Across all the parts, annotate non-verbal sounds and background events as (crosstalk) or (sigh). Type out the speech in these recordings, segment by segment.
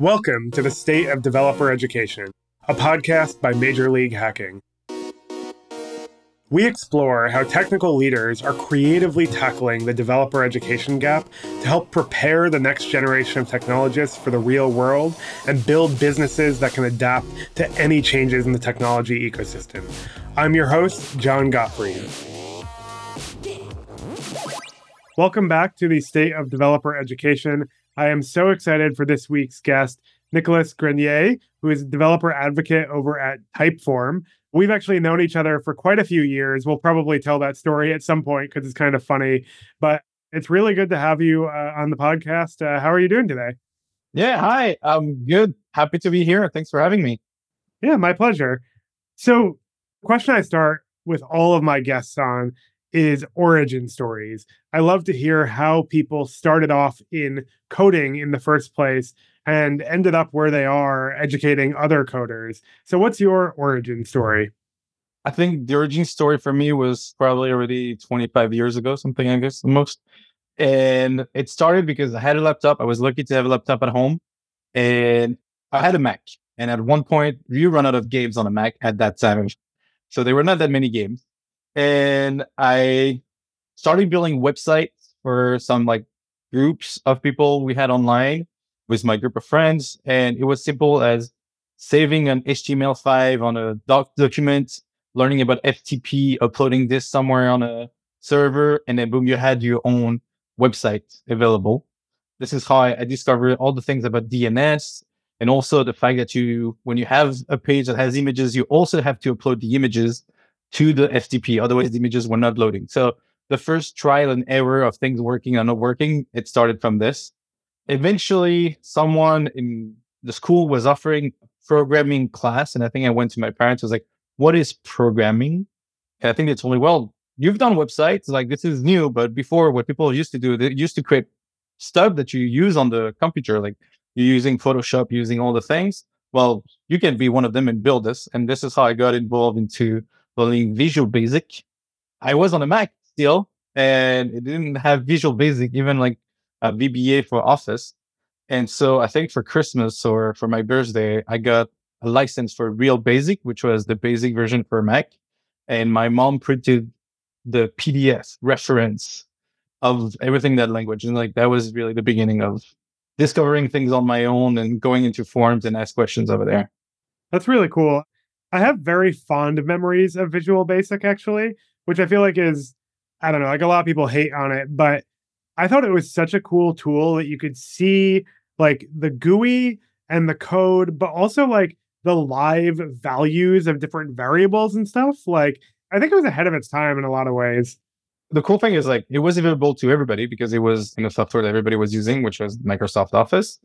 Welcome to the State of Developer Education, a podcast by Major League Hacking. We explore how technical leaders are creatively tackling the developer education gap to help prepare the next generation of technologists for the real world and build businesses that can adapt to any changes in the technology ecosystem. I'm your host, Jon Gottfried. Welcome back to the State of Developer Education. I am so excited for this week's guest, Nicolas Grenié, who is a developer advocate over at Typeform. We've actually known each other for quite a few years. We'll probably tell that story at some point because it's kind of funny. But it's really good to have you uh, on the podcast. Uh, how are you doing today? Yeah, hi. I'm good. Happy to be here. Thanks for having me. Yeah, my pleasure. So, question I start with all of my guests on is origin stories. I love to hear how people started off in coding in the first place and ended up where they are educating other coders. So, what's your origin story? I think the origin story for me was probably already 25 years ago, something I guess the most. And it started because I had a laptop. I was lucky to have a laptop at home and I had a Mac. And at one point, you run out of games on a Mac at that time. So there were not that many games and I started building websites for some like groups of people we had online with my group of friends. And it was simple as saving an HTML5 on a doc document, learning about FTP, uploading this somewhere on a server, and then boom, you had your own website available. This is how I, I discovered all the things about DNS and also the fact that you, when you have a page that has images, you also have to upload the images to the FTP. Otherwise, the images were not loading. So the first trial and error of things working or not working, it started from this. Eventually, someone in the school was offering programming class. And I think I went to my parents, I was like, what is programming? And I think they told me, well, you've done websites, like this is new, but before what people used to do, they used to create stuff that you use on the computer, like you're using Photoshop, using all the things. Well, you can be one of them and build this. And this is how I got involved into learning Visual Basic. I was on a Mac still, and it didn't have Visual Basic, even like a VBA for Office. And so I think for Christmas or for my birthday, I got a license for REALbasic, which was the basic version for Mac. And my mom printed the PDF reference of everything that language. And like that was really the beginning of discovering things on my own and going into forums and ask questions over there. That's really cool. I have very fond memories of Visual Basic actually, which I feel like is I don't know, like a lot of people hate on it, but I thought it was such a cool tool that you could see like the GUI and the code, but also like the live values of different variables and stuff. Like I think it was ahead of its time in a lot of ways. The cool thing is like it was available to everybody because it was in the software that everybody was using, which was Microsoft Office.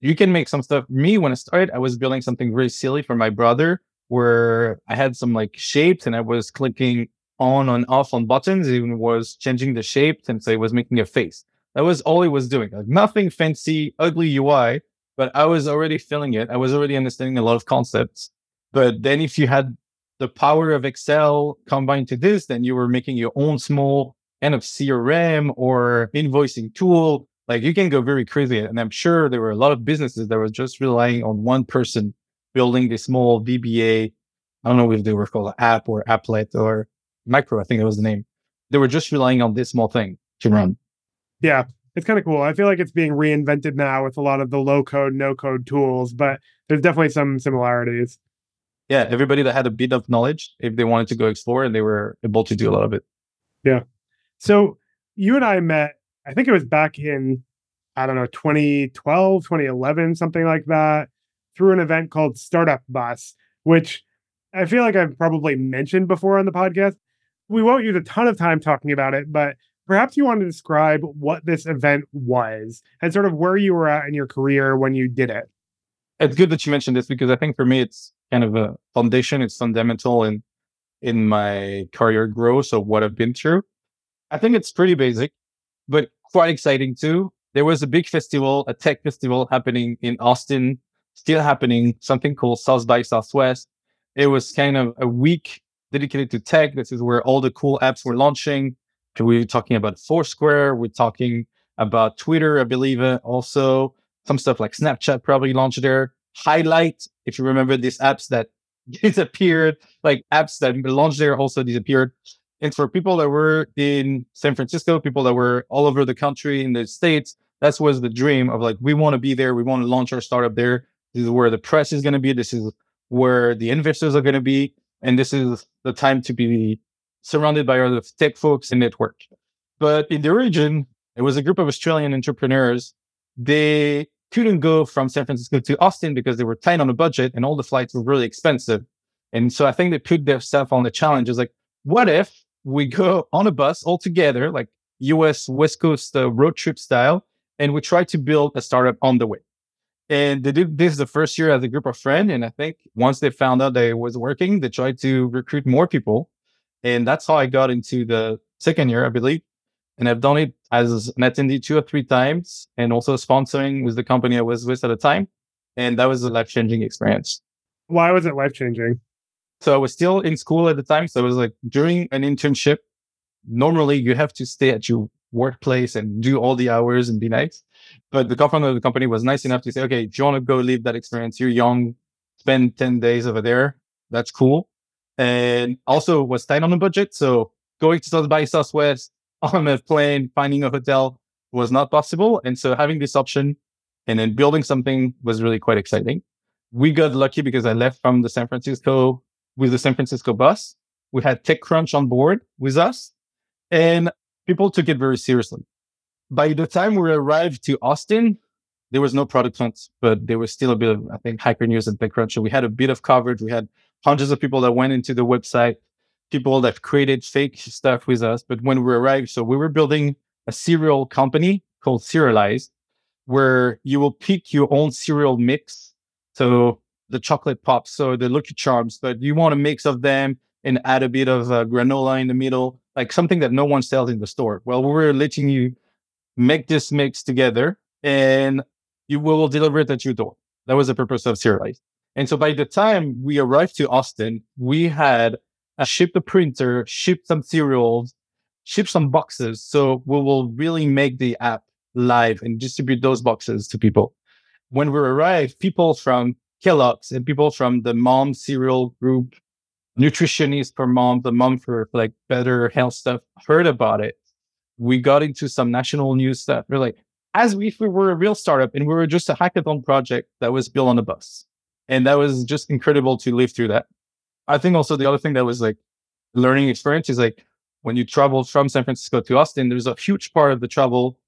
You can make some stuff. Me, when I started, I was building something very silly for my brother where I had some like shapes and I was clicking on and off on buttons. It was changing the shapes and so it was making a face. That was all it was doing. Like nothing fancy, ugly UI, but I was already feeling it. I was already understanding a lot of concepts. But then if you had the power of Excel combined to this, then you were making your own small kind of CRM or invoicing tool. Like you can go very crazy. And I'm sure there were a lot of businesses that were just relying on one person building the small VBA. I don't know if they were called app or applet or macro. I think that was the name. They were just relying on this small thing to hmm. run. Yeah, it's kind of cool. I feel like it's being reinvented now with a lot of the low code, no code tools, but there's definitely some similarities. Yeah, everybody that had a bit of knowledge, if they wanted to go explore, and they were able to do a lot of it. Yeah. So you and I met, I think it was back in, I don't know, 2012, 2011, something like that through an event called Startup Bus, which I feel like I've probably mentioned before on the podcast. We won't use a ton of time talking about it, but perhaps you want to describe what this event was and sort of where you were at in your career when you did it. It's good that you mentioned this because I think for me it's kind of a foundation, it's fundamental in in my career growth of what I've been through. I think it's pretty basic, but quite exciting too. There was a big festival, a tech festival happening in Austin still happening, something called South by Southwest. It was kind of a week dedicated to tech. This is where all the cool apps were launching. We're talking about Foursquare. We're talking about Twitter, I believe, uh, also. some stuff like Snapchat probably launched there. Highlight, if you remember these apps that (laughs) disappeared, like apps that launched there also disappeared. And for people that were in San Francisco, people that were all over the country in the States, that was the dream of like, we want to be there. We want to launch our startup there. This is where the press is going to be. This is where the investors are going to be. And this is the time to be surrounded by other tech folks and network. But in the region, it was a group of Australian entrepreneurs. They couldn't go from San Francisco to Austin because they were tight on a budget and all the flights were really expensive. And so I think they put themselves on the challenge. It's like, what if we go on a bus all together, like US West Coast uh, road trip style, and we try to build a startup on the way? And they did this the first year as a group of friends. And I think once they found out that it was working, they tried to recruit more people. And that's how I got into the second year, I believe. And I've done it as an attendee two or three times and also sponsoring with the company I was with at the time. And that was a life changing experience. Why was it life changing? So I was still in school at the time. So it was like during an internship, normally you have to stay at your workplace and do all the hours and be nice. But the co-founder of the company was nice enough to say, okay, if you want to go live that experience, you're young, spend 10 days over there. That's cool. And also was tight on the budget. So going to South by Southwest (laughs) on a plane, finding a hotel was not possible. And so having this option and then building something was really quite exciting. We got lucky because I left from the San Francisco with the San Francisco bus. We had TechCrunch on board with us and people took it very seriously. By the time we arrived to Austin, there was no product hunt, but there was still a bit of, I think, Hacker News and TechCrunch. So we had a bit of coverage. We had hundreds of people that went into the website, people that created fake stuff with us. But when we arrived, so we were building a cereal company called Cerealize, where you will pick your own cereal mix. So the chocolate pops, so the Lucky Charms, but you want a mix of them and add a bit of uh, granola in the middle, like something that no one sells in the store. Well, we're letting you make this mix together and you will deliver it at your door. That was the purpose of Cerealize. And so by the time we arrived to Austin, we had uh, shipped a printer, shipped some cereals, shipped some boxes. So we will really make the app live and distribute those boxes to people. When we arrived, people from Kellogg's and people from the mom cereal group, nutritionist for mom, the mom for like better health stuff, heard about it. We got into some national news stuff. We're like, as if we were a real startup and we were just a hackathon project that was built on a bus. And that was just incredible to live through that. I think also the other thing that was like learning experience is like when you travel from San Francisco to Austin, there's a huge part of the travel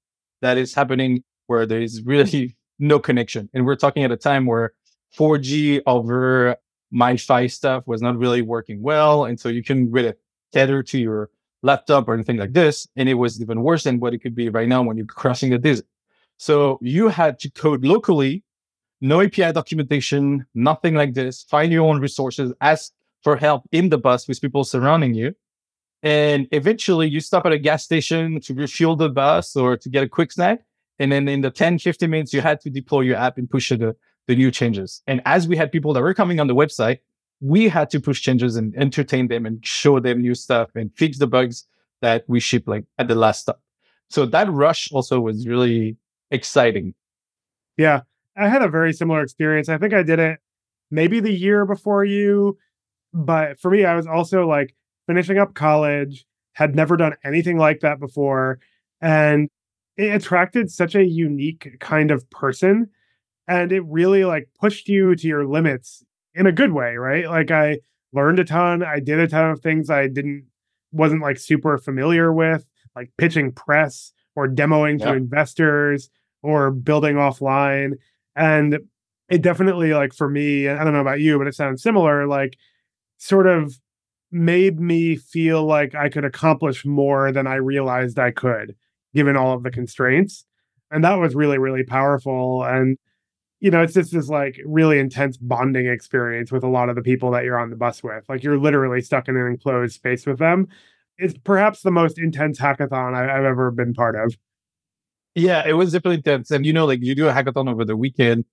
that is happening where there is really (laughs) no connection. And we're talking at a time where 4G over MiFi stuff was not really working well. And so you couldn't really tether to your laptop or anything like this. And it was even worse than what it could be right now when you're crossing the disk. So you had to code locally no API documentation, nothing like this. Find your own resources, ask for help in the bus with people surrounding you. And eventually you stop at a gas station to refuel the bus or to get a quick snack. And then in the 10, 15 minutes, you had to deploy your app and push the, the new changes. And as we had people that were coming on the website, we had to push changes and entertain them and show them new stuff and fix the bugs that we ship like at the last stop. So that rush also was really exciting. Yeah. I had a very similar experience. I think I did it maybe the year before you, but for me, I was also like finishing up college, had never done anything like that before. And it attracted such a unique kind of person. And it really like pushed you to your limits in a good way, right? Like I learned a ton. I did a ton of things I didn't, wasn't like super familiar with, like pitching press or demoing yeah. to investors or building offline. And it definitely, like for me, I don't know about you, but it sounds similar, like sort of made me feel like I could accomplish more than I realized I could, given all of the constraints. And that was really, really powerful. And, you know, it's just this like really intense bonding experience with a lot of the people that you're on the bus with. Like you're literally stuck in an enclosed space with them. It's perhaps the most intense hackathon I've ever been part of. Yeah, it was definitely intense. And you know, like you do a hackathon over the weekend.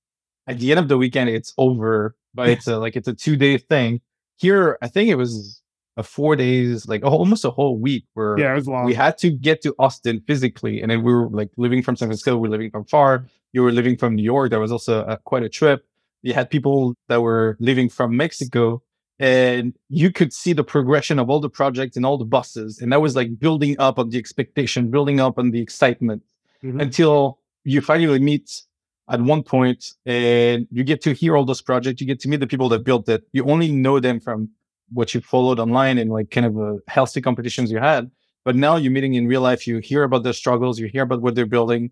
At the end of the weekend, it's over, but (laughs) it's a, like it's a two day thing. Here, I think it was a four days, like almost a whole week where yeah, it was long. we had to get to Austin physically. And then we were like living from San Francisco, we are living from far. You were living from New York. That was also a, quite a trip. You had people that were living from Mexico and you could see the progression of all the projects and all the buses. And that was like building up on the expectation, building up on the excitement Mhm. until you finally meet at one point and you get to hear all those projects. You get to meet the people that built it. You only know them from what you followed online and like kind of uh, healthy competitions you had. But now you're meeting in real life. You hear about their struggles. You hear about what they're building,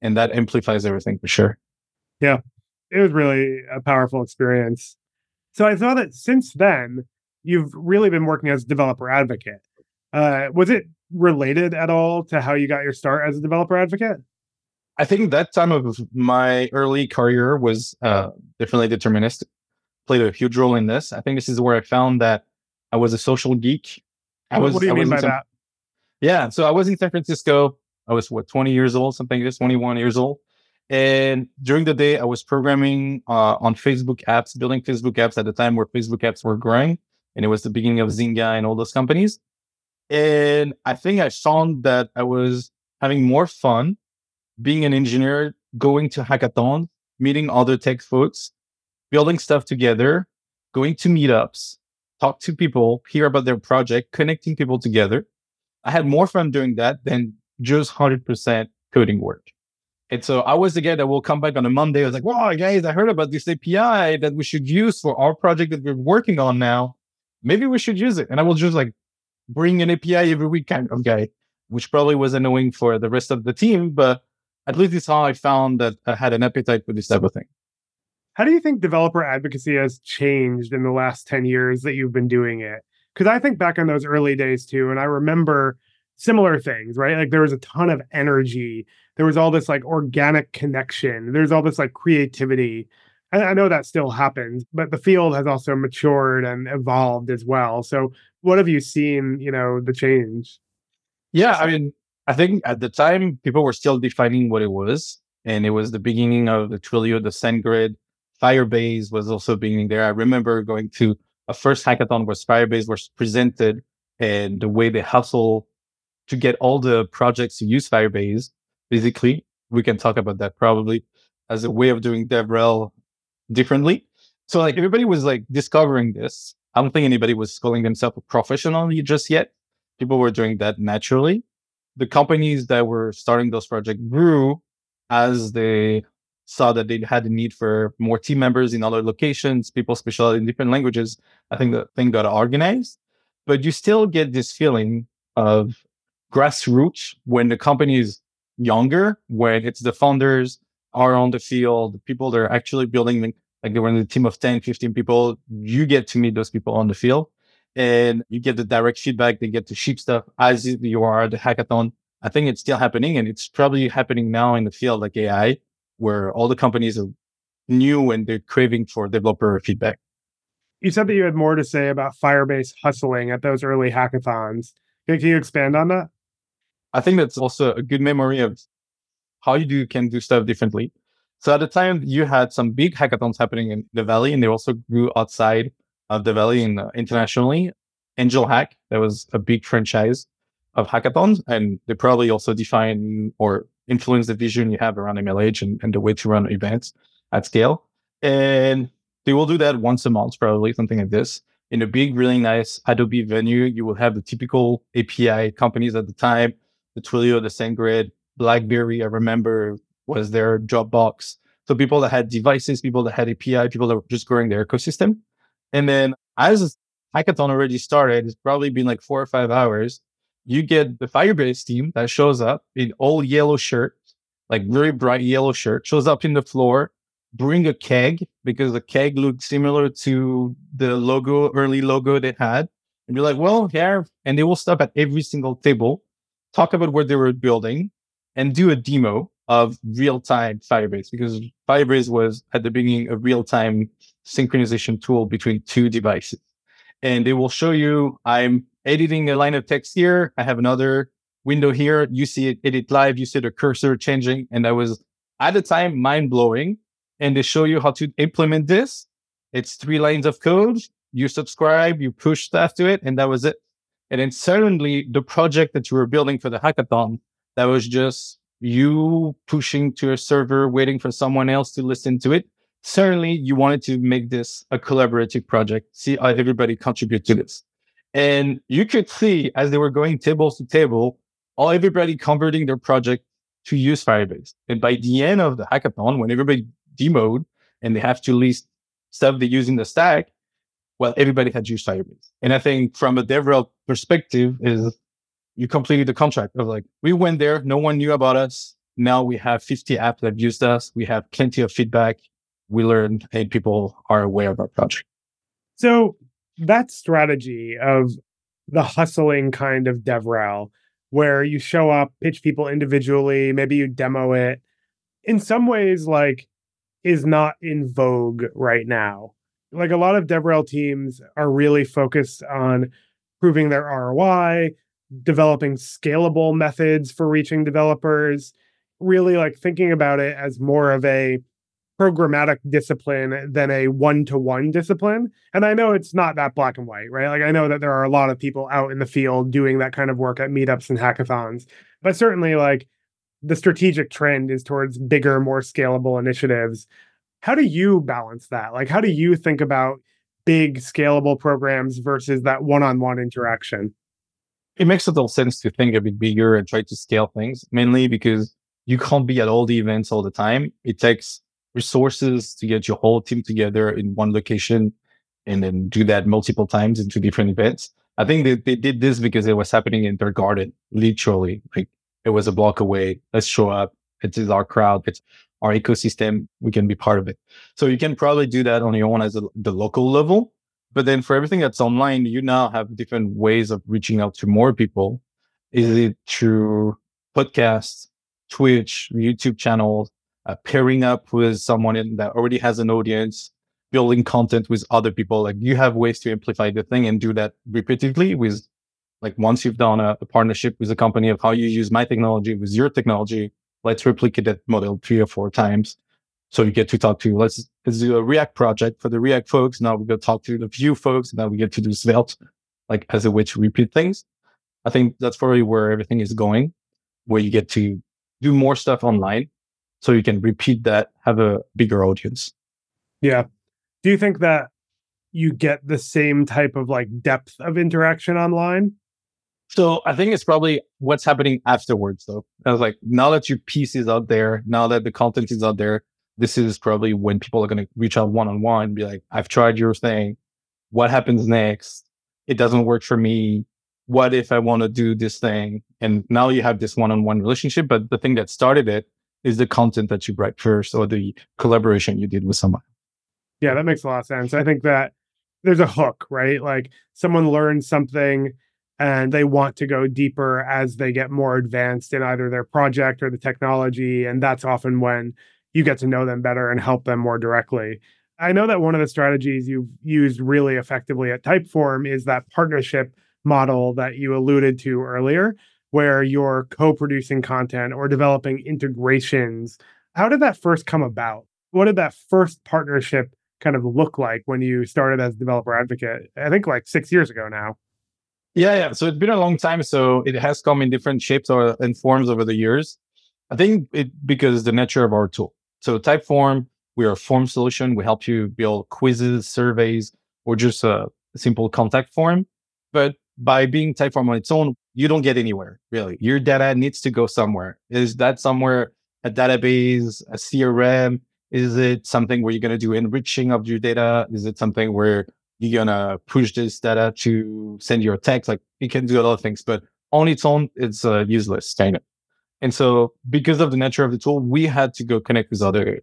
and that amplifies everything for sure. Yeah, it was really a powerful experience. So I saw that since then, you've really been working as a developer advocate. Uh, was it related at all to how you got your start as a developer advocate? I think that time of my early career was uh, definitely deterministic, played a huge role in this. I think this is where I found that I was a social geek. I What- was. what do you I mean by San- that? Yeah. So I was in San Francisco. I was what 20 years old, something like this, 21 years old. And during the day, I was programming uh, on Facebook apps, building Facebook apps at the time where Facebook apps were growing. And it was the beginning of Zynga and all those companies. And I think I found that I was having more fun being an engineer, going to hackathons, meeting other tech folks, building stuff together, going to meetups, talk to people, hear about their project, connecting people together. I had more fun doing that than just 100% coding work. And so I was the guy that will come back on a Monday. I was like, wow, guys, I heard about this API that we should use for our project that we're working on now. Maybe we should use it. And I will just like bring an API every week kind of guy, which probably was annoying for the rest of the team. But at least it's how I found that I had an appetite for this type of thing. How do you think developer advocacy has changed in the last 10 years that you've been doing it? Because I think back on those early days too, and I remember similar things, right? Like there was a ton of energy. There was all this like organic connection. There's all this like creativity. And I know that still happens, but the field has also matured and evolved as well. So what have you seen, you know, the change? Yeah, I mean, I think at the time people were still defining what it was, and it was the beginning of the Twilio, the SendGrid, Firebase was also being there. I remember going to a first hackathon where Firebase was presented, and the way they hustle to get all the projects to use Firebase. Basically, we can talk about that probably as a way of doing DevRel differently. So like everybody was like discovering this. I don't think anybody was calling themselves a professional just yet. People were doing that naturally. The companies that were starting those projects grew as they saw that they had a need for more team members in other locations, people specialized in different languages. I think the thing got organized, but you still get this feeling of grassroots when the company is younger, when it's the founders are on the field, the people that are actually building, like in a team of 10, 15 people, you get to meet those people on the field and you get the direct feedback. They get to ship stuff as you are the hackathon. I think it's still happening and it's probably happening now in the field like AI, where all the companies are new and they're craving for developer feedback. You said that you had more to say about Firebase hustling at those early hackathons. Can you expand on that? I think that's also a good memory of how you do can do stuff differently. So at the time, you had some big hackathons happening in the valley, and they also grew outside of the valley and uh, internationally. Angel Hack, that was a big franchise of hackathons, and they probably also define or influence the vision you have around MLH and, and the way to run events at scale. And they will do that once a month, probably something like this. In a big, really nice Adobe venue, you will have the typical API companies at the time, the Twilio, the SendGrid, BlackBerry, I remember was their Dropbox. So people that had devices, people that had API, people that were just growing their ecosystem. And then as hackathon already started, it's probably been like four or five hours. You get the Firebase team that shows up in all yellow shirt, like very bright yellow shirt, shows up in the floor, bring a keg because the keg looked similar to the logo, early logo they had. And be like, well, here, and they will stop at every single table, talk about what they were building, and do a demo of real time Firebase because Firebase was at the beginning a real time synchronization tool between two devices. And they will show you I'm editing a line of text here. I have another window here. You see it edit live. You see the cursor changing. And that was at the time mind blowing. And they show you how to implement this. It's three lines of code. you subscribe, you push stuff to it, and that was it. And then suddenly the project that you were building for the hackathon, that was just you pushing to a server, waiting for someone else to listen to it. Certainly you wanted to make this a collaborative project, see how everybody contribute to this. And you could see as they were going tables to table, all everybody converting their project to use Firebase. And by the end of the hackathon, when everybody demoed and they have to list stuff they use in the stack, well, everybody had used Firebase. And I think from a DevRel perspective is you completed the contract of like, we went there, no one knew about us. Now we have 50 apps that used us. We have plenty of feedback. We learned and people are aware of our project. So that strategy of the hustling kind of DevRel, where you show up, pitch people individually, maybe you demo it, in some ways, like, is not in vogue right now. Like a lot of DevRel teams are really focused on proving their ROI, developing scalable methods for reaching developers, really like thinking about it as more of a programmatic discipline than a one to one discipline. And I know it's not that black and white, right? Like I know that there are a lot of people out in the field doing that kind of work at meetups and hackathons, but certainly like the strategic trend is towards bigger, more scalable initiatives. How do you balance that? Like, how do you think about big, scalable programs versus that one on one interaction? It makes total sense to think a bit bigger and try to scale things, mainly because you can't be at all the events all the time. It takes resources to get your whole team together in one location and then do that multiple times into different events. I think they, they did this because it was happening in their garden, literally. Like it was a block away. Let's show up. It is our crowd. It's our ecosystem. We can be part of it. So you can probably do that on your own as a, the local level. But then for everything that's online, you now have different ways of reaching out to more people. Is it through podcasts, Twitch, YouTube channels, uh, pairing up with someone that already has an audience, building content with other people? Like you have ways to amplify the thing and do that repeatedly with like once you've done a, a, partnership with a company of how you use my technology with your technology, let's replicate that model three or four times. So you get to talk to, let's, let's do a React project for the React folks. Now we go talk to the Vue folks. And now we get to do Svelte, like as a way to repeat things. I think that's probably where everything is going, where you get to do more stuff online so you can repeat that, have a bigger audience. Yeah. Do you think that you get the same type of like depth of interaction online? So I think it's probably what's happening afterwards, though. I was like, now that your piece is out there, now that the content is out there, this is probably when people are going to reach out one on one and be like, I've tried your thing. What happens next? It doesn't work for me. What if I want to do this thing? And now you have this one on one relationship. But the thing that started it is the content that you write first or the collaboration you did with someone. Yeah, that makes a lot of sense. I think that there's a hook, right? Like someone learns something and they want to go deeper as they get more advanced in either their project or the technology. And that's often when you get to know them better and help them more directly. I know that one of the strategies you've used really effectively at Typeform is that partnership model that you alluded to earlier, where you're co producing content or developing integrations. How did that first come about? What did that first partnership kind of look like when you started as developer advocate? I think like six years ago now. Yeah, yeah. So it's been a long time. So it has come in different shapes or and forms over the years. I think it because the nature of our tool. So Typeform, we are a form solution. We help you build quizzes, surveys, or just a simple contact form. But by being Typeform on its own, you don't get anywhere really. Your data needs to go somewhere. Is that somewhere a database, a CRM? Is it something where you're going to do enriching of your data? Is it something where you're gonna push this data to send your text. Like you can do a lot of things, but on its own, it's uh, useless kind of. And so because of the nature of the tool, we had to go connect with other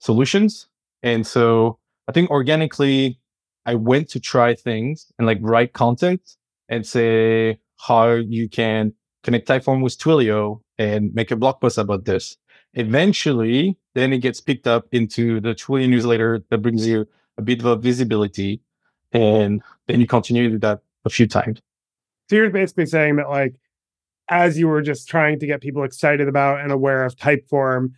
solutions. And so I think organically, I went to try things and like write content and say how you can connect Typeform with Twilio and make a blog post about this. Eventually, then it gets picked up into the Twilio newsletter that brings you a bit of visibility and then you continue to do that a few times. So you're basically saying that like as you were just trying to get people excited about and aware of Typeform,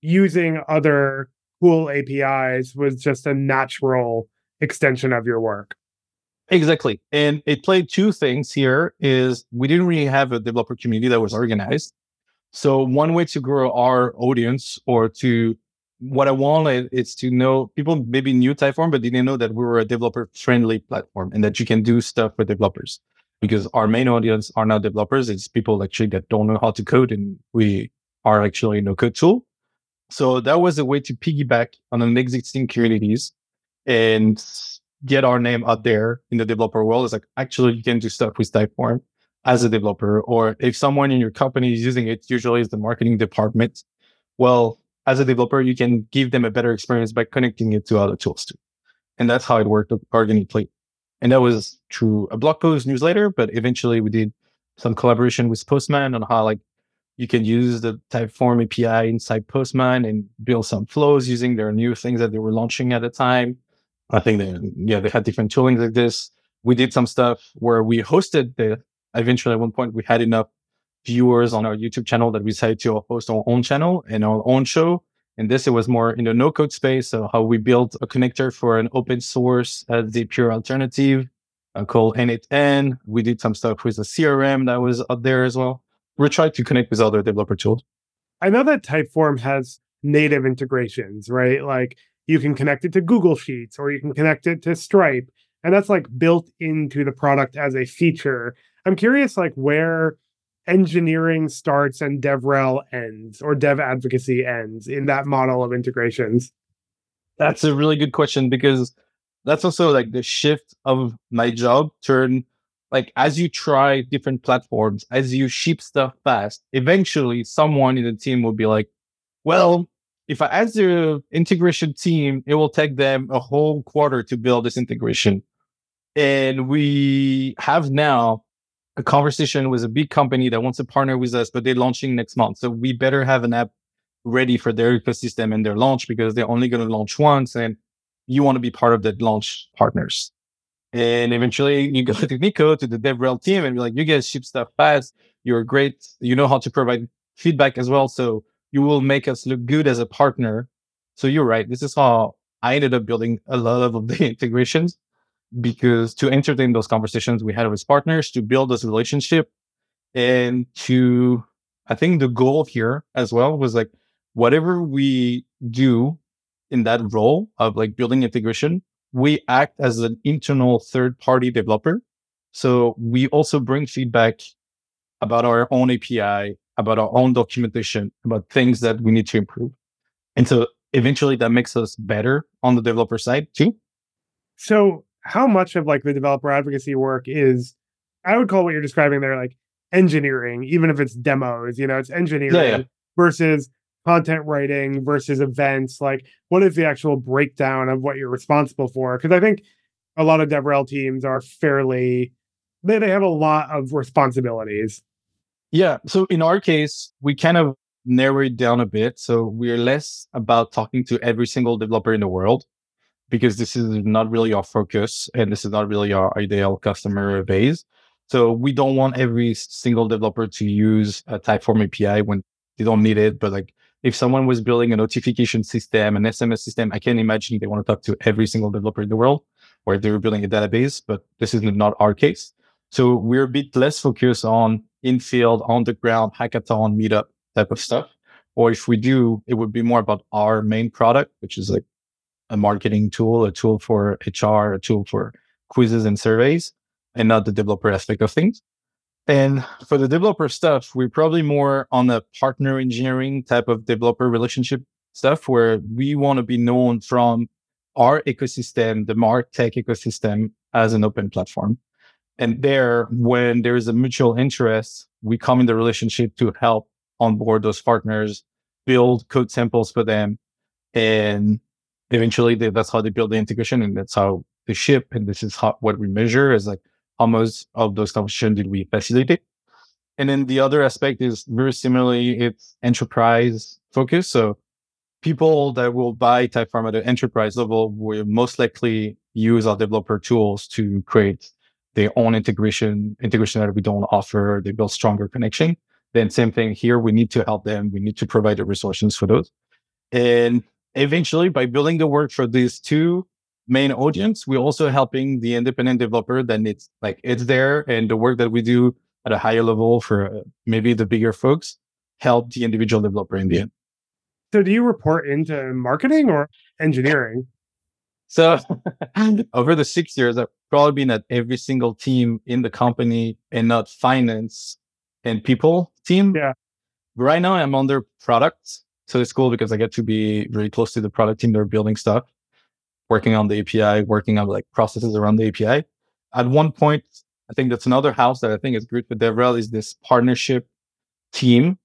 using other cool APIs was just a natural extension of your work. Exactly. And it played two things here is we didn't really have a developer community that was organized. So one way to grow our audience or to what I wanted is to know people maybe knew Typeform, but didn't know that we were a developer friendly platform and that you can do stuff with developers because our main audience are not developers. It's people actually that don't know how to code and we are actually no code tool. So that was a way to piggyback on an existing communities and get our name out there in the developer world. It's like actually you can do stuff with Typeform as a developer, or if someone in your company is using it, usually it's the marketing department. Well, as a developer, you can give them a better experience by connecting it to other tools too. And that's how it worked organically. And that was through a blog post newsletter, but eventually we did some collaboration with Postman on how like you can use the Typeform API inside Postman and build some flows using their new things that they were launching at the time. I think they, yeah, they had different tooling like this. We did some stuff where we hosted the, eventually at one point we had enough viewers on our YouTube channel that we decided to host our own channel and our own show. And this, it was more in the no code space. So how we built a connector for an open source Zapier alternative uh, called N8N. We did some stuff with a CRM that was out there as well. We tried to connect with other developer tools. I know that Typeform has native integrations, right? Like you can connect it to Google Sheets or you can connect it to Stripe. And that's like built into the product as a feature. I'm curious, like, where engineering starts and DevRel ends or dev advocacy ends in that model of integrations? That's a really good question because that's also like the shift of my job turn like as you try different platforms, as you ship stuff fast, eventually someone in the team will be like, well, if I ask the integration team, it will take them a whole quarter to build this integration. And we have now a conversation with a big company that wants to partner with us, but they're launching next month. So we better have an app ready for their ecosystem and their launch because they're only going to launch once and you want to be part of that launch partners. And eventually you go (laughs) to Nico, to the DevRel team and be like, you guys ship stuff fast. You're great. You know how to provide feedback as well. So you will make us look good as a partner. So you're right. This is how I ended up building a lot of (laughs) the integrations because to entertain those conversations we had with partners to build this relationship and to i think the goal here as well was like whatever we do in that role of like building integration we act as an internal third party developer so we also bring feedback about our own api about our own documentation about things that we need to improve and so eventually that makes us better on the developer side too so how much of like the developer advocacy work is I would call what you're describing there like engineering, even if it's demos, you know, it's engineering yeah, yeah. versus content writing versus events. Like, what is the actual breakdown of what you're responsible for? Because I think a lot of DevRel teams are fairly, they, they have a lot of responsibilities. Yeah. So in our case, we kind of narrow it down a bit. So we're less about talking to every single developer in the world because this is not really our focus and this is not really our ideal customer base. So we don't want every single developer to use a Typeform API when they don't need it. But like if someone was building a notification system, an SMS system, I can't imagine they want to talk to every single developer in the world or if they were building a database, but this is not our case. So we're a bit less focused on in-field, on the ground, hackathon, meetup type of stuff. Or if we do, it would be more about our main product, which is like a marketing tool, a tool for HR, a tool for quizzes and surveys, and not the developer aspect of things. And for the developer stuff, we're probably more on the partner engineering type of developer relationship stuff where we want to be known from our ecosystem, the Martech ecosystem as an open platform. And there, when there is a mutual interest, we come in the relationship to help onboard those partners, build code samples for them, and eventually they, that's how they build the integration and that's how they ship. And this is how, what we measure is like how much of those conversations did we facilitate? And then the other aspect is very similarly, it's enterprise focus. So people that will buy Typeform at an enterprise level will most likely use our developer tools to create their own integration, integration that we don't offer. They build stronger connection. Then same thing here. We need to help them. We need to provide the resources for those. And eventually by building the work for these two main audience. We're also helping the independent developer that it's like it's there and the work that we do at a higher level for uh, maybe the bigger folks help the individual developer in the end. So do you report into marketing or engineering? So (laughs) over the six years, I've probably been at every single team in the company and not finance and people team. Yeah. Right now I'm under product. So it's cool because I get to be really close to the product team. They're building stuff, working on the API, working on like processes around the API. At one point, I think that's another house that I think is great with DevRel is this partnership team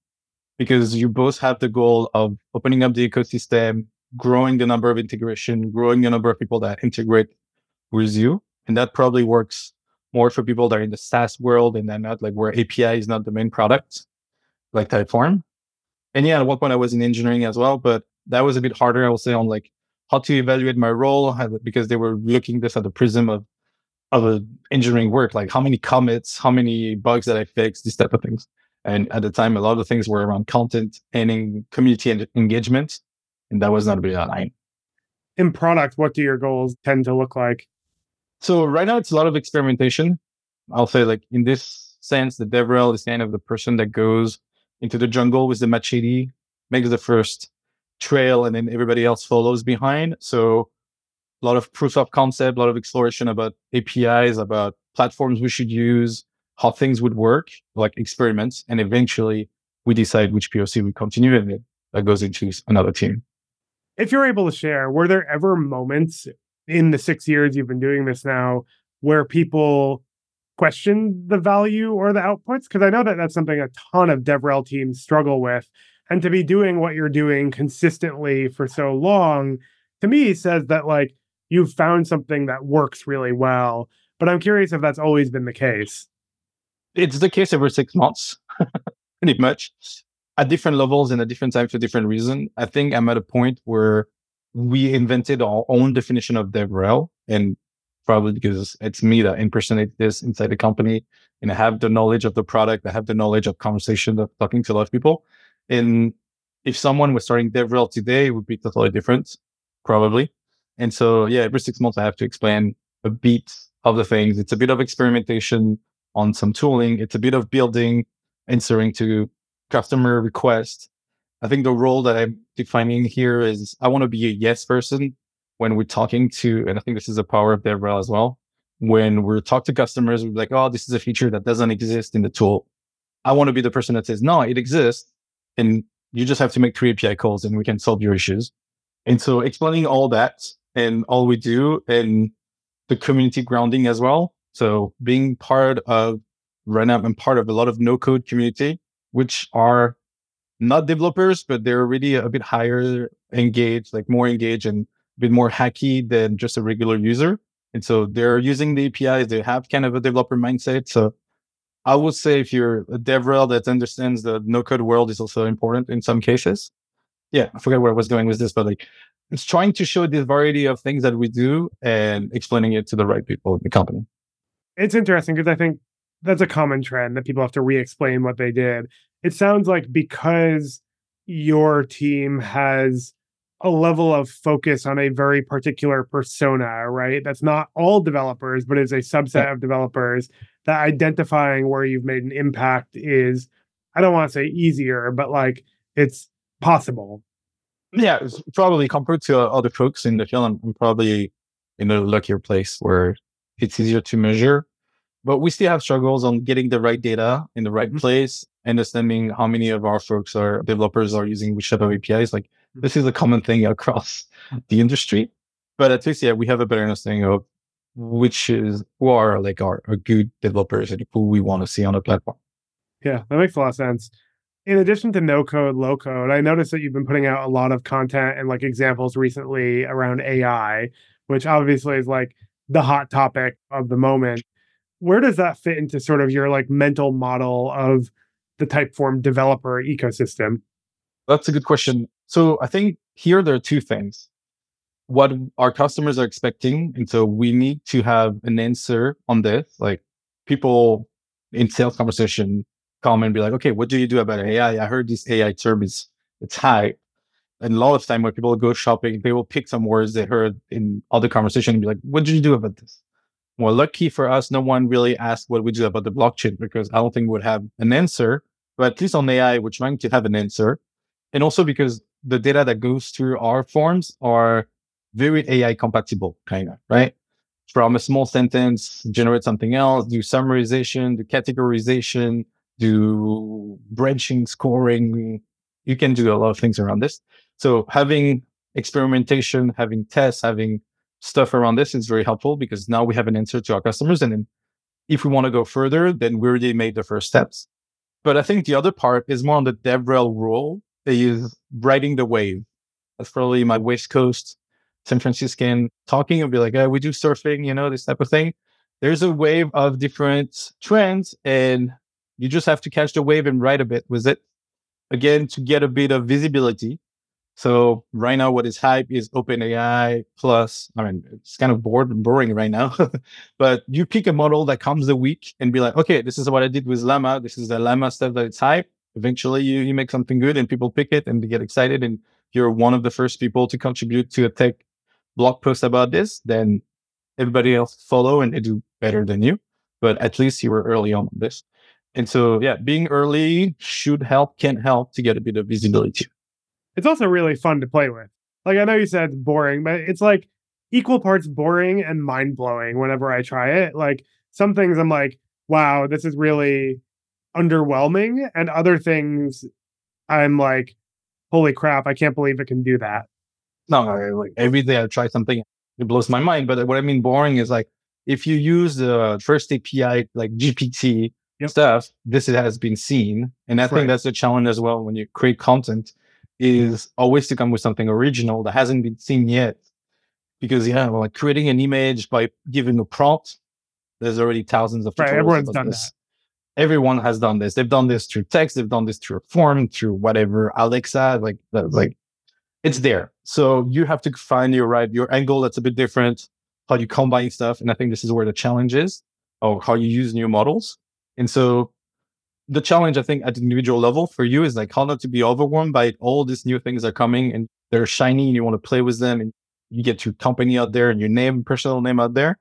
because you both have the goal of opening up the ecosystem, growing the number of integration, growing the number of people that integrate with you. And that probably works more for people that are in the SaaS world and then not like where API is not the main product, like Typeform. And yeah, at one point I was in engineering as well, but that was a bit harder, I would say, on like how to evaluate my role because they were looking this at the prism of of engineering work, like how many commits, how many bugs that I fixed, these type of things. And at the time, a lot of things were around content and in community engagement. And that was not really aligned. In product, what do your goals tend to look like? So right now it's a lot of experimentation. I'll say like in this sense, the DevRel is kind of the person that goes into the jungle with the machete, makes the first trail, and then everybody else follows behind. So a lot of proof of concept, a lot of exploration about APIs, about platforms we should use, how things would work, like experiments, and eventually we decide which POC we continue, and that goes into another team. If you're able to share, were there ever moments in the six years you've been doing this now where people question the value or the outputs? Because I know that that's something a ton of DevRel teams struggle with. And to be doing what you're doing consistently for so long, to me, says that like you've found something that works really well. But I'm curious if that's always been the case it's the case every six months, (laughs) pretty much at different levels and at different times for different reasons. I think I'm at a point where we invented our own definition of DevRel and probably because it's me that impersonate this inside the company and I have the knowledge of the product. I have the knowledge of conversation of talking to a lot of people. And if someone was starting DevRel today, it would be totally different, probably. And so, yeah, every six months I have to explain a bit of the things. It's a bit of experimentation on some tooling. It's a bit of building, answering to customer request. I think the role that I'm defining here is I want to be a yes person when we're talking to, and I think this is the power of DevRel as well. When we're talk to customers, we're like, oh, this is a feature that doesn't exist in the tool. I want to be the person that says, no, it exists. And you just have to make three API calls and we can solve your issues. And so explaining all that and all we do and the community grounding as well so being part of Renap and part of a lot of no code community, which are not developers, but they're really a bit higher engaged, like more engaged and a bit more hacky than just a regular user. And so they're using the APIs. They have kind of a developer mindset. So I would say if you're a DevRel that understands the no code world is also important in some cases. Yeah, I forget where I was going with this, but like it's trying to show the variety of things that we do and explaining it to the right people in the company it's interesting because I think that's a common trend that people have to re-explain what they did. It sounds like because your team has a level of focus on a very particular persona, right? That's not all developers, but is a subset of developers. That identifying where you've made an impact is, I don't want to say easier, but like it's possible. Yeah, probably compared to other folks in the field, I'm, I'm probably in a luckier place where it's easier to measure. But we still have struggles on getting the right data in the right mm-hmm. place, understanding how many of our folks are developers are using which type of APIs. Like mm-hmm. this is a common thing (laughs) across the industry. But at least, yeah, we have a better understanding of which is who are like our, our good developers and who we want to see on the platform. Yeah, that makes a lot of sense. In addition to no code, low code, I noticed that you've been putting out a lot of content and like examples recently around AI, which obviously is like the hot topic of the moment. Where does that fit into sort of your like mental model of the Typeform developer ecosystem? That's a good question. So I think here there are two things. What our customers are expecting. And so we need to have an answer on this. Like people in sales conversation come and be like, okay, what do you do about AI? I heard this AI term is it's high. And a lot of time when people go shopping, they will pick some words they heard in other conversation and be like, what did you do about this? Well, lucky for us, no one really asked what we do about the blockchain because I don't think we would have an answer. But at least on AI, we're trying to have an answer. And also because the data that goes through our forms are very AI compatible, kind of, right? From a small sentence, generate something else, do summarization, do categorization, do branching, scoring. You can do a lot of things around this. So having experimentation, having tests, having stuff around this is very helpful because now we have an answer to our customers. And if we want to go further, then we already made the first steps. But I think the other part is more on the DevRel role is riding the wave. That's probably my West Coast San Franciscan talking It'll be like, oh, we do surfing, you know, this type of thing. There's a wave of different trends and you just have to catch the wave and ride a bit with it. Again, to get a bit of visibility. So right now, what is hype is OpenAI plus. I mean, it's kind of bored and boring right now, (laughs) but you pick a model that comes a week and be like, okay, this is what I did with Llama. This is the Llama stuff that it's hype. Eventually, you you make something good and people pick it and they get excited, and you're one of the first people to contribute to a tech blog post about this. Then everybody else follow and they do better than you. But at least you were early on this. And so, yeah, being early should help, can help to get a bit of visibility. It's also really fun to play with. Like, I know you said it's boring, but it's like equal parts boring and mind blowing whenever I try it. Like, some things I'm like, wow, this is really underwhelming. And other things I'm like, holy crap, I can't believe it can do that. No, like every day I try something, it blows my mind. But uh, what I mean boring is like, if you use the first API like GPT yep. stuff, this has been seen. And I right. think that's a challenge as well when you create content is always to come with something original that hasn't been seen yet. Because yeah, well, like creating an image by giving a prompt, there's already thousands of right, everyone's done this. that. Everyone has done this. They've done this through text. They've done this through a form, through whatever Alexa. Like, like it's there. So you have to find your right your angle that's a bit different. How you combine stuff, and I think this is where the challenge is, or how you use new models. And so the challenge, I think, at the individual level for you is like how not to be overwhelmed by all these new things are coming and they're shiny and you want to play with them and you get your company out there and your name, personal name out there.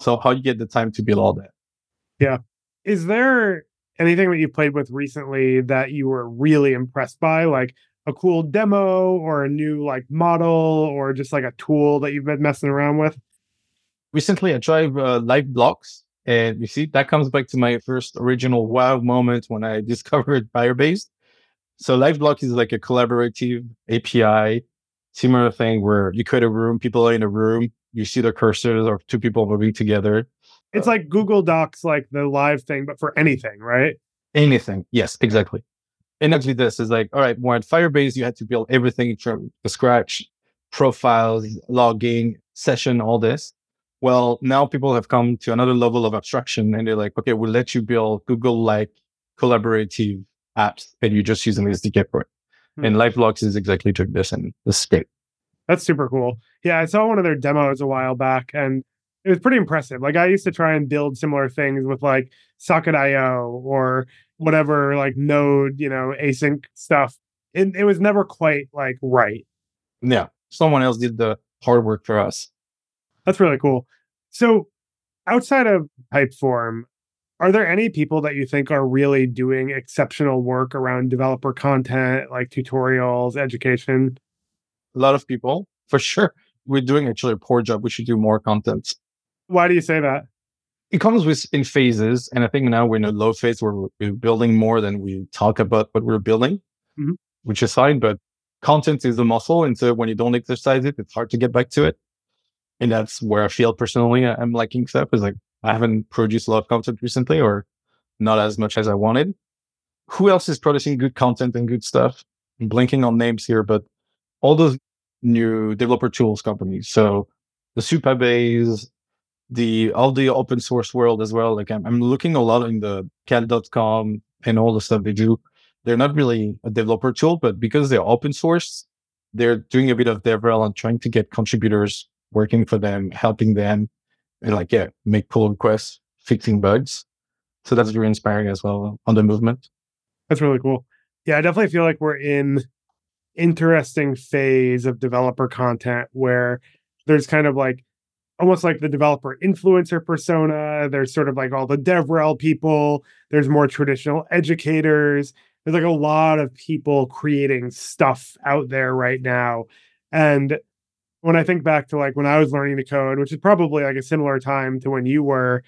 So how you get the time to build all that? Yeah. Is there anything that you played with recently that you were really impressed by? Like a cool demo or a new like model or just like a tool that you've been messing around with? Recently, I tried uh, Liveblocks and you see, that comes back to my first original wow moment when I (laughs) discovered Firebase. So LiveBlock is like a collaborative API, similar thing where you create a room, people are in a room, you see the cursors or two people moving together. It's like Google Docs, like the live thing, but for anything, right? Anything. Yes, exactly. And actually, this is like, all right, more at Firebase, you had to build everything from the scratch, profiles, logging, session, all this. Well, now people have come to another level of abstraction and they're like, okay, we'll let you build Google like collaborative apps and you just use an SDK for it. Hmm. And LiveBlocks is exactly took this and the state. That's super cool. Yeah, I saw one of their demos a while back and it was pretty impressive. Like I used to try and build similar things with like Socket.io or whatever, like Node, you know, async stuff. It, it was never quite like right. Yeah. Someone else did the hard work for us. That's really cool. So, outside of Typeform, are there any people that you think are really doing exceptional work around developer content, like tutorials, education? A lot of people, for sure. We're doing actually a poor job. We should do more content. Why do you say that? It comes with in phases, and I think now we're in a low phase where we're building more than we talk about what we're building, mm-hmm. which is fine. But content is a muscle, and so when you don't exercise it, it's hard to get back to it and that's where I feel personally I'm liking stuff is like I haven't produced a lot of content recently or not as much as I wanted. Who else is producing good content and good stuff? I'm blinking on names here, but all those new developer tools companies. So the Supabase, the all the open source world as well. Like I'm, I'm looking a lot in the cal.com and all the stuff they do. They're not really a developer tool, but because they're open source, they're doing a bit of DevRel and trying to get contributors working for them, helping them, and like yeah, make pull requests, fixing bugs. So that's really inspiring as well on the movement. That's really cool. Yeah, I definitely feel like we're in interesting phase of developer content where there's kind of like almost like the developer influencer persona. There's sort of like all the DevRel people. There's more traditional educators. There's like a lot of people creating stuff out there right now. And when I think back to like when I was learning to code, which is probably like a similar time to when you were,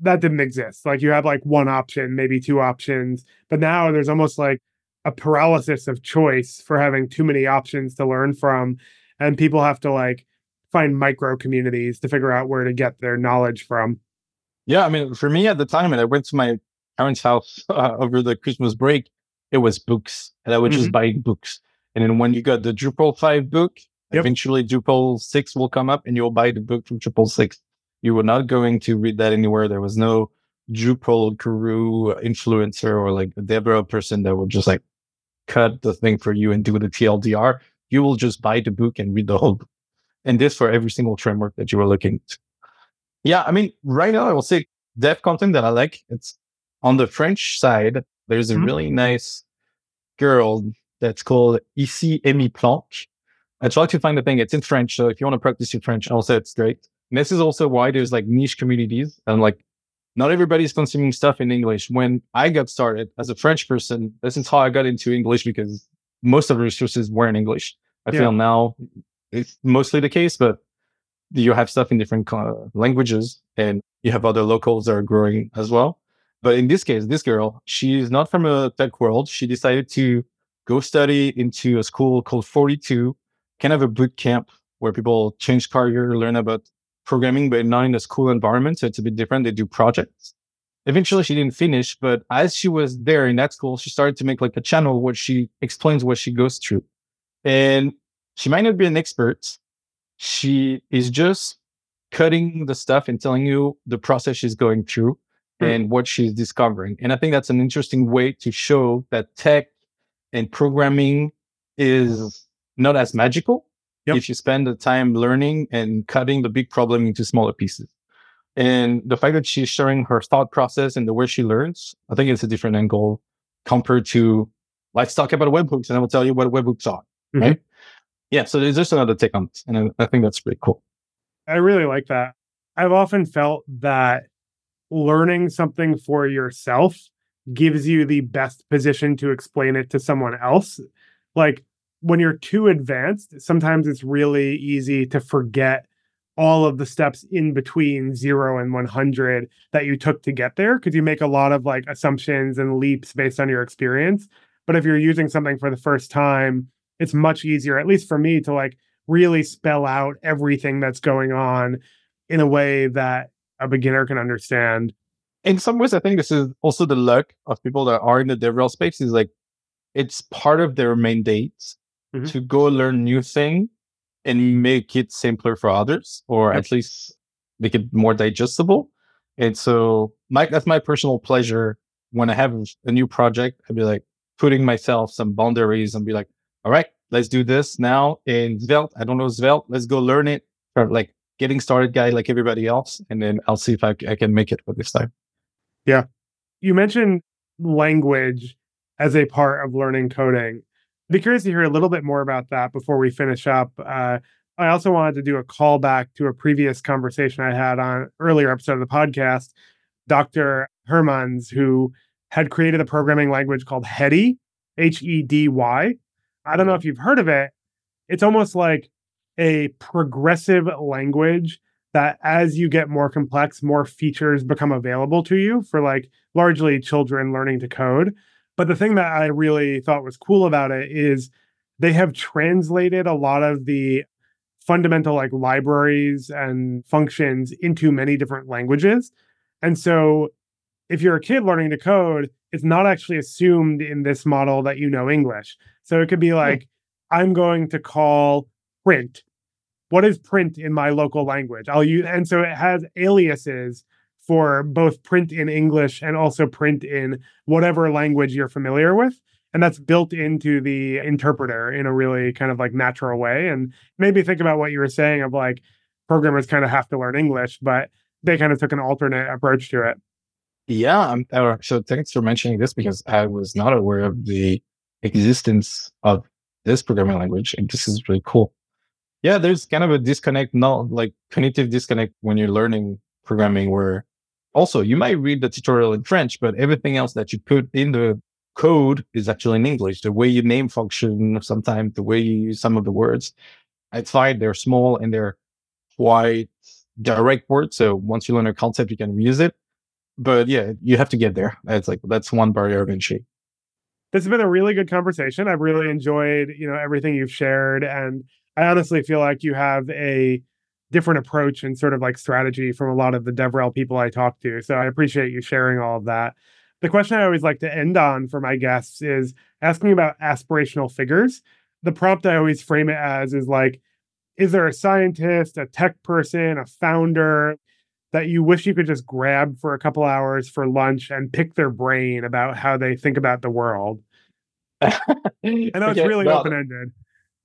that didn't exist. Like you had like one option, maybe two options. But now there's almost like a paralysis of choice for having too many options to learn from. And people have to like find micro communities to figure out where to get their knowledge from. Yeah, I mean, for me at the time, and I went to my parents' house (laughs) uh, over the Christmas break, it was books, and I would mm-hmm. just buy books. And then when you got the Drupal five book, yep. eventually Drupal six will come up, and you'll buy the book from Drupal six. You were not going to read that anywhere. There was no Drupal guru influencer or like a DevRel person that would just like cut the thing for you and do the TLDR. You will just buy the book and read the whole book and this for every single framework that you were looking. Yeah, I mean, right now I will say dev content that I like. It's on the French side. There's a mm-hmm. really nice girl that's called Ici Amy Planck. I try to find the thing. It's in French, so if you want to practice your French, I'll it's great. And this is also why there's like niche communities and like not everybody's consuming stuff in English. When I got started as a French person, this is how I got into English because most of the resources were in English. I yeah. feel now it's mostly the case, but you have stuff in different uh, languages and you have other locals that are growing as well. But in this case, this girl, she's not from a tech world. She decided to go study into a school called 42, kind of a boot camp where people change career, learn about programming, but not in a school environment. So it's a bit different. They do projects. Eventually, she didn't finish, but as she was there in that school, she started to make like a channel where she explains what she goes through. And she might not be an expert. She is just cutting the stuff and telling you the process she's going through mm. and what she's discovering. And I think that's an interesting way to show that tech and programming is not as magical yep. if you spend the time learning and cutting the big problem into smaller pieces. And the fact that she's sharing her thought process and the way she learns, I think it's a different angle compared to let's talk about webhooks and I will tell you what webhooks are. Mm-hmm. Right yeah, so there's just another take on this, and I, I think that's pretty cool. I really like that. I've often felt that learning something for yourself gives you the best position to explain it to someone else. Like when you're too advanced, sometimes it's really easy to forget all of the steps in between 0 and 100 that you took to get there because you make a lot of like assumptions and leaps based on your experience. But if you're using something for the first time, it's much easier, at least for me, to like really spell out everything that's going on in a way that a beginner can understand. In some ways, I think this is also the luck of people that are in the DevRel space is like it's part of their mandates mm-hmm. to go learn new thing and make it simpler for others, or yep. at least make it more digestible. And so my that's my personal pleasure when I have a new project, I'd be like putting myself some boundaries and be like, all right, let's do this now in Svelte. I don't know Svelte. Let's go learn it. Or like getting started guy like everybody else. And then I'll see if I, I can make it for this time. Yeah. You mentioned language as a part of learning coding. I'd be curious to hear a little bit more about that before we finish up. Uh, I also wanted to do a callback to a previous conversation I had on earlier episode of the podcast. Dr. Hermans, who had created a programming language called Hedy, H E D Y, I don't know if you've heard of it. It's almost like a progressive language that as you get more complex, more features become available to you for like largely children learning to code. But the thing that I really thought was cool about it is they have translated a lot of the fundamental like libraries and functions into many different languages. And so if you're a kid learning to code, it's not actually assumed in this model that you know English. So it could be hmm. like, yeah. I'm going to call print. What is print in my local language? I'll use, and so it has aliases for both print in English and also print in whatever language you're familiar with. And that's built into the interpreter in a really kind of like natural way. And maybe think about what you were saying of like programmers kind of have to learn English, but they kind of took an alternate approach to it. Yeah. I'm, uh, so thanks for mentioning this because I was not aware of the existence of this programming language, and this is really cool. Yeah, there's kind of a disconnect, not like cognitive disconnect when you're learning programming, where also you might read the tutorial in French, but everything else that you put in the code is actually in English. The way you name function, sometimes the way you use some of the words. It's fine. They're small and they're quite direct words. So once you learn a concept, you can reuse it. But yeah, you have to get there. It's like that's one barrier of entry. This has been a really good conversation. I've really enjoyed, you know, everything you've shared. And I honestly feel like you have a different approach and sort of like strategy from a lot of the DevRel people I talk to. So I appreciate you sharing all of that. The question I always like to end on for my guests is asking about aspirational figures. The prompt I always frame it as is like, is there a scientist, a tech person, a founder that you wish you could just grab for a couple hours for lunch and pick their brain about how they think about the world? (laughs) I know okay, it's really well, open ended.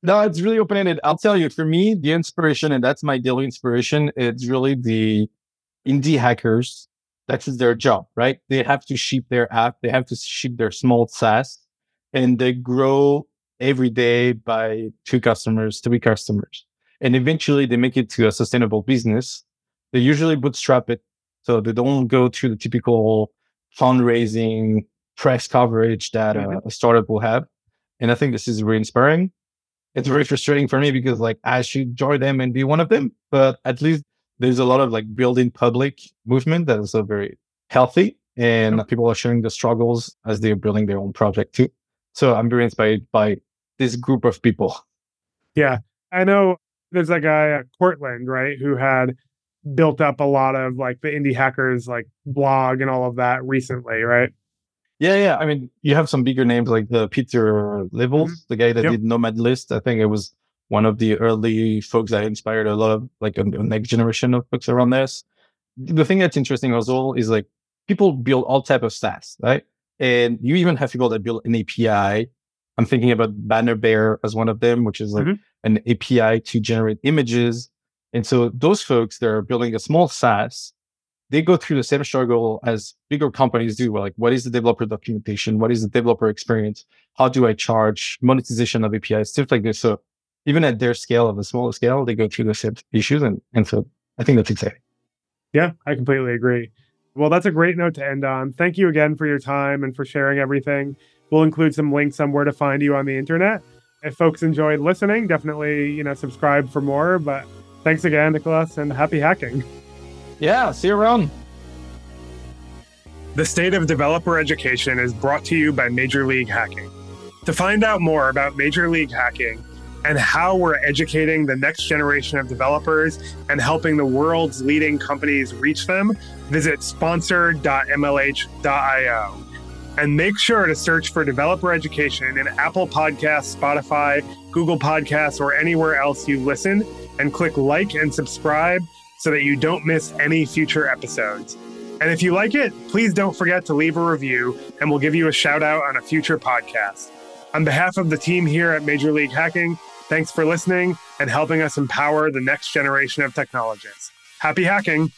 No, it's really open ended. I'll tell you, for me, the inspiration, and that's my daily inspiration, it's really the indie hackers. That's their job, right? They have to ship their app, they have to ship their small SaaS, and they grow every day by two customers, three customers. And eventually they make it to a sustainable business they usually bootstrap it. So they don't go through the typical fundraising press coverage that mm-hmm. a startup will have. And I think this is really inspiring. It's very frustrating for me because like I should join them and be one of them, but at least there's a lot of like building public movement that is so very healthy and people are sharing the struggles as they're building their own project too. So I'm very inspired by this group of people. Yeah. I know there's a guy at Courtland, right, who had built up a lot of like the indie hackers like blog and all of that recently, right? Yeah, yeah. I mean, you have some bigger names like the Pieter Levels, mm-hmm. the guy that yep. did Nomad List. I think it was one of the early folks that inspired a lot of like a, a next generation of folks around this. The thing that's interesting as well is like people build all type of SaaS, right? And you even have people that build an API. I'm thinking about Bannerbear as one of them, which is like mm-hmm. an API to generate images and so those folks that are building a small SaaS, they go through the same struggle as bigger companies do. Like, what is the developer documentation? What is the developer experience? How do I charge monetization of APIs? Stuff like this. So even at their scale, of a smaller scale, they go through the same issues. And, and so I think that's exciting. Yeah, I completely agree. Well, that's a great note to end on. Thank you again for your time and for sharing everything. We'll include some links on where to find you on the internet. If folks enjoyed listening, definitely, you know, subscribe for more. But Thanks again, Nicolas, and happy hacking. Yeah, see you around. The State of Developer Education is brought to you by Major League Hacking. To find out more about Major League Hacking and how we're educating the next generation of developers and helping the world's leading companies reach them, visit sponsor.mlh.io. And make sure to search for developer education in Apple Podcasts, Spotify, Google Podcasts, or anywhere else you listen and click like and subscribe so that you don't miss any future episodes. And if you like it, please don't forget to leave a review and we'll give you a shout out on a future podcast. On behalf of the team here at Major League Hacking, thanks for listening and helping us empower the next generation of technologists. Happy hacking!